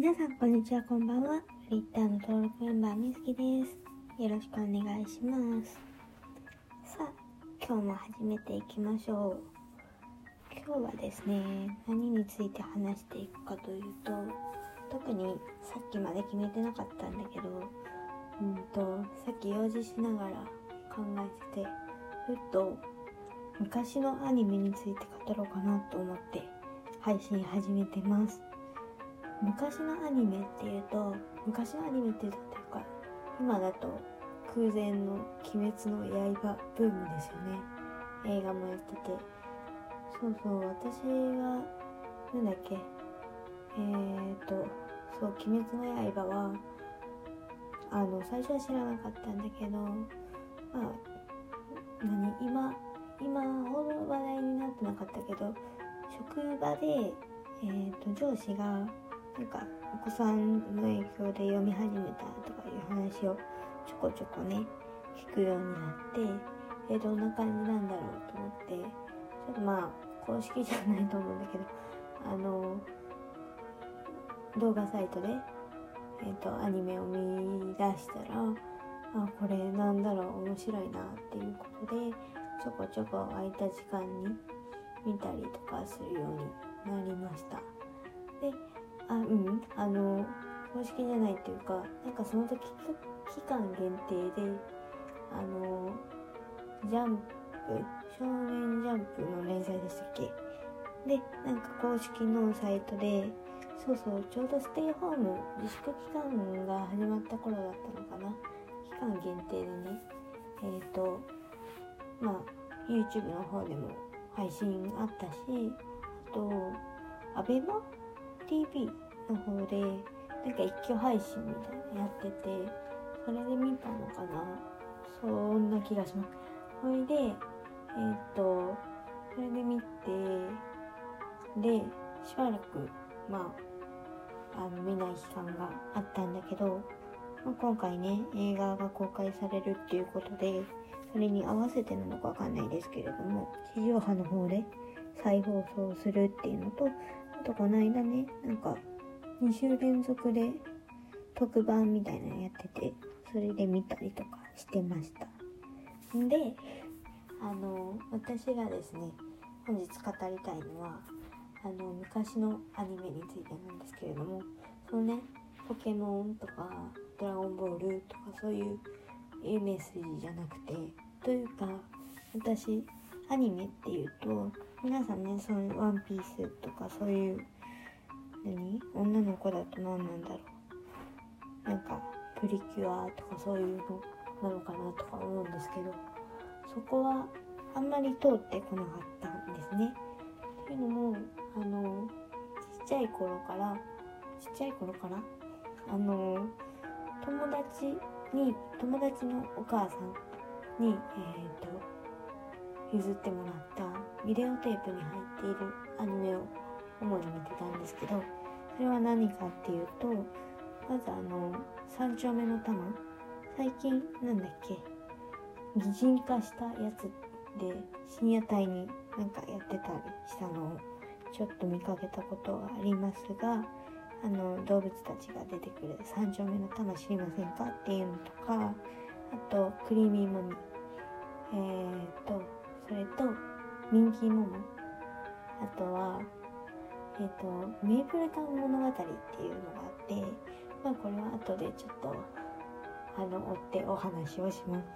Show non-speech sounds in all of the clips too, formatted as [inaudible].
皆さんこんにちはこんばんは。フリッターの登録メンバーみすきです。よろしくお願いします。さあ今日も始めていきましょう。今日はですね何について話していくかというと特にさっきまで決めてなかったんだけどうんとさっき用事しながら考えててふっと昔のアニメについて語ろうかなと思って配信始めてます。昔のアニメっていうと昔のアニメっていうとっていうか今だと空前の「鬼滅の刃」ブームですよね。映画もやってて。そうそう私はなんだっけえーとそう「鬼滅の刃は」あの最初は知らなかったんだけどまあ何今今ほど話題になってなかったけど職場で、えーと上司がなんかお子さんの影響で読み始めたとかいう話をちょこちょこね聞くようになってえどんな感じなんだろうと思ってちょっとまあ公式じゃないと思うんだけど [laughs] あの動画サイトで、えーと、アニメを見出したらあこれなんだろう面白いなっていうことでちょこちょこ空いた時間に見たりとかするようになりました。であの公式じゃないっていうかなんかその時期間限定であのジャンプ少年ジャンプの連載でしたっけ？でなんか公式のサイトでそうそうちょうどステイホーム自粛期間が始まった頃だったのかな？期間限定でね。えっ、ー、とまあ YouTube の方でも配信あったしあと ABEMA TV の方でなんか一挙配信みたいなやっててそれで見たのかな。そんな気がします。それでえー、っとそれで見てでしばらくまああの見ない期間があったんだけど、まあ、今回ね映画が公開されるっていうことでそれに合わせてなのかわかんないですけれども地上波の方で再放送するっていうのとあとこの間ねなんか2週連続で特番みたいなのやっててそれで見たりとかしてました。であの私がですね本日語りたいのはあの昔のアニメについてなんですけれどもそのねポケモンとかドラゴンボールとかそういうイメージじゃなくてというか私アニメっていうと皆さんねそのワンピースとかそういう何？女の子だと何なんだろう？なんかプリキュアとかそういうのなのかなとか思うんですけどそこはあんまり通ってこなかったんですね。っていうのもあのちっちゃい頃からちっちゃい頃からあの友達に友達のお母さんに、えーと、と譲ってもらったビデオテープに入っているアニメを主に見てたんですけどそれは何かっていうとまずあの三丁目の玉。最近なんだっけ擬人化したやつで深夜帯になんかやってたりしたのをちょっと見かけたことがありますがあの動物たちが出てくる三丁目の玉知りませんかっていうのとかあとクリーミーモミ。えーとそれとミンキーモモ。あとはえ、ー、とメープルタウン物語っていうのがあってまあこれは後でちょっとあの追ってお話をします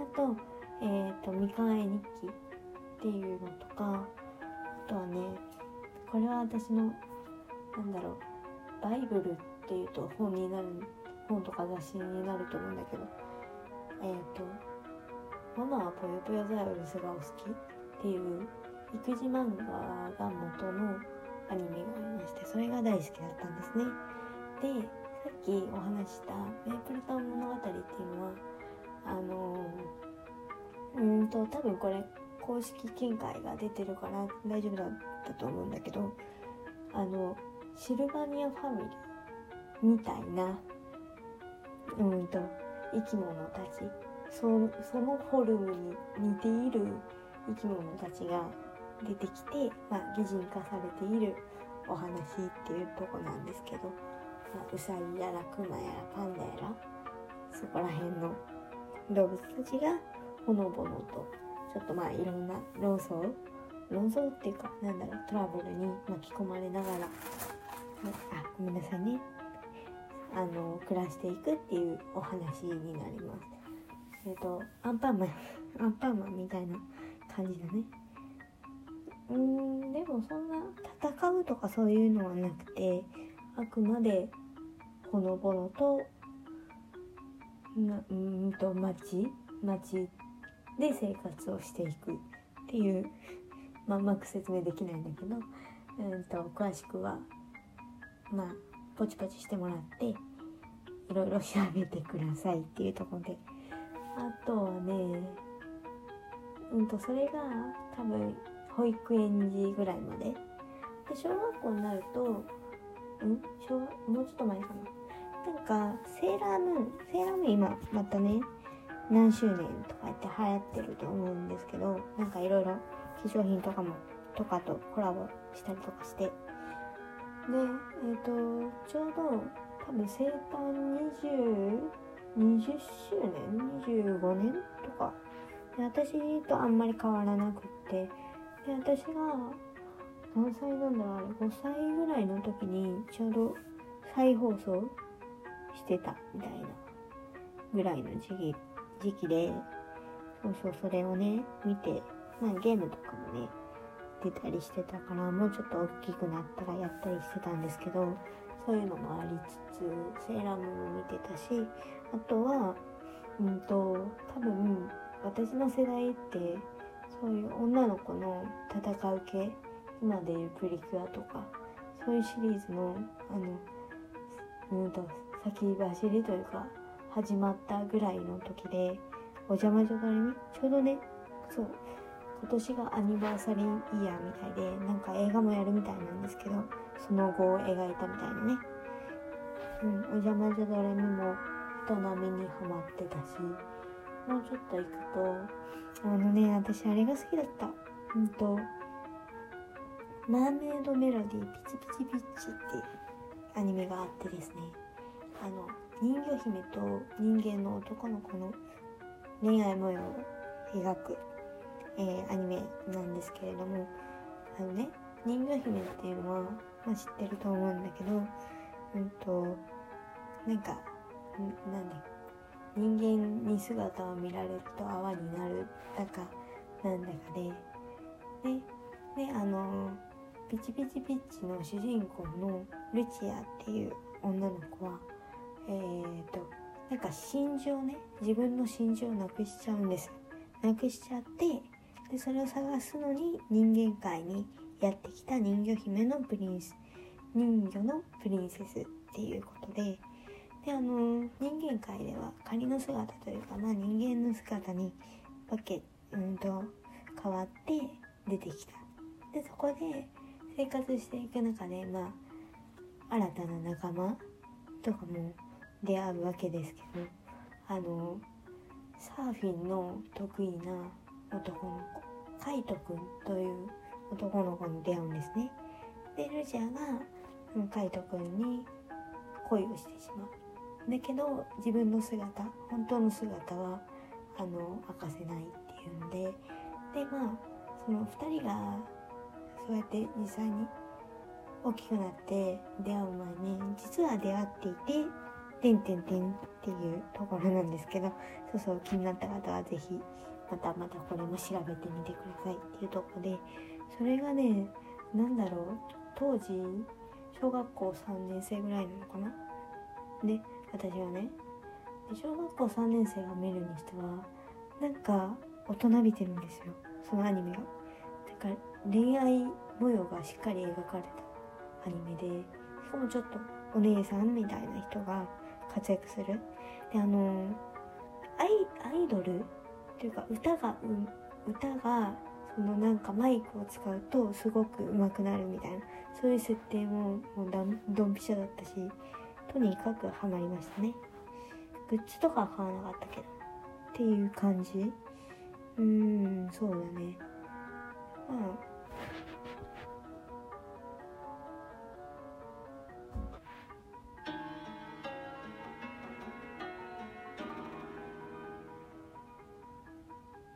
あとえっ、ー、と三河日記っていうのとかあとはねこれは私のなんだろうバイブルっていうと本になる本とか雑誌になると思うんだけどえっ、ー、と「ママはぽよぽよザウルスがお好き?」っていう育児漫画が元のアニメがありましてそれが大好きだったんですね。でさっきお話した「メープルタウン物語」っていうのはあのうんと多分これ公式見解が出てるから大丈夫だったと思うんだけどあのシルバニアファミリーみたいなうんと生き物たち。そそのフォルムに似ている生き物たちが出てきて、まあ、擬人化されているお話っていうとこなんですけどあ、ウサギやらクマやらパンダやらそこら辺の動物たちがほのぼのとちょっとまあいろんな論争論争っていうかなんだろうトラブルに巻き込まれながらあごめんなさいね。あの暮らしていくっていうお話になります。えっ、ー、とアンパンマンアンパンマンみたいな感じだね。うんでもそんな戦うとかそういうのはなくてあくまでほのぼのとなうんと町町で生活をしていくっていうまあうまく説明できないんだけど、うんと詳しくはまあポチポチしてもらっていろいろ調べてくださいっていうところで。あとはねうんとそれが多分保育園児ぐらいまで。で小学校になるとん？小もうちょっと前かな。なんかセーラームーンセーラームーン今またね何周年とか言って流行ってると思うんですけどなんかいろいろ化粧品とかもとかとコラボしたりとかして。でえっ、ー、とちょうど多分生誕20 20周年？25年とか。で私とあんまり変わらなくって。で私が何歳なんだろうあれ5歳ぐらいの時にちょうど再放送してたみたいなぐらいの時期時期でそうそうそれをね見てまあゲームとかもね出たりしてたからもうちょっと大きくなったらやったりしてたんですけどそういうのもありつつセーラームも見てたしあとはうんと多分私の世代ってそういう女の子の戦う系今でいうプリキュアとかそういうシリーズのあのうんと先走りというか始まったぐらいの時でお邪魔女ドレミちょうどねそう今年がアニバーサリーイヤーみたいでなんか映画もやるみたいなんですけどその後を描いたみたいなね。うんお邪魔女ドレミも人並みにハマってたしもうちょっと行くと。あのね私あれが好きだった。うんとマーメイドメロディーピチピチピチってアニメがあってですね。あの人魚姫と人間の男の子の恋愛模様を描くえー、アニメなんですけれども。あのね人魚姫っていうのは、まあ、知ってると思うんだけどうんとなんかなんだっけ。人間に姿を見られると泡になるだかなんだかででであのピチピチピッチの主人公のルチアっていう女の子はえーとなんか心情ね自分の心情をなくしちゃうんですなくしちゃってでそれを探すのに人間界にやってきた人魚姫のプリンス人魚のプリンセスっていうことでであの人間界では仮の姿というか、まあ、人間の姿に分け、うんと変わって出てきた。でそこで生活していく中で、まあ、新たな仲間とかも出会うわけですけどあのサーフィンの得意な男の子カイトくんという男の子に出会うんですね。でルジアがカイトくんに恋をしてしまう。だけど自分の姿本当の姿はあの明かせないっていうのででまあその2人がそうやって実際に大きくなって出会う前に実は出会っていて「てんてんてん」っていうところなんですけどそうそう気になった方は是非またまたこれも調べてみてくださいっていうとこでそれがね何だろう当時小学校3年生ぐらいなのかな？で私はね小学校3年生が見るにしてはなんか大人びてるんですよ。そのアニメが。だから恋愛模様がしっかり描かれたアニメでしかもちょっとお姉さんみたいな人が活躍する。であのアイアイドルっていうか歌が、うん、歌がそのなんかマイクを使うとすごく上手くなるみたいな。そういう設定ももうドンピシャだったしとにかくハマりましたね。グッズとかは買わなかったけど。っていう感じ。うーんそうだね。まあ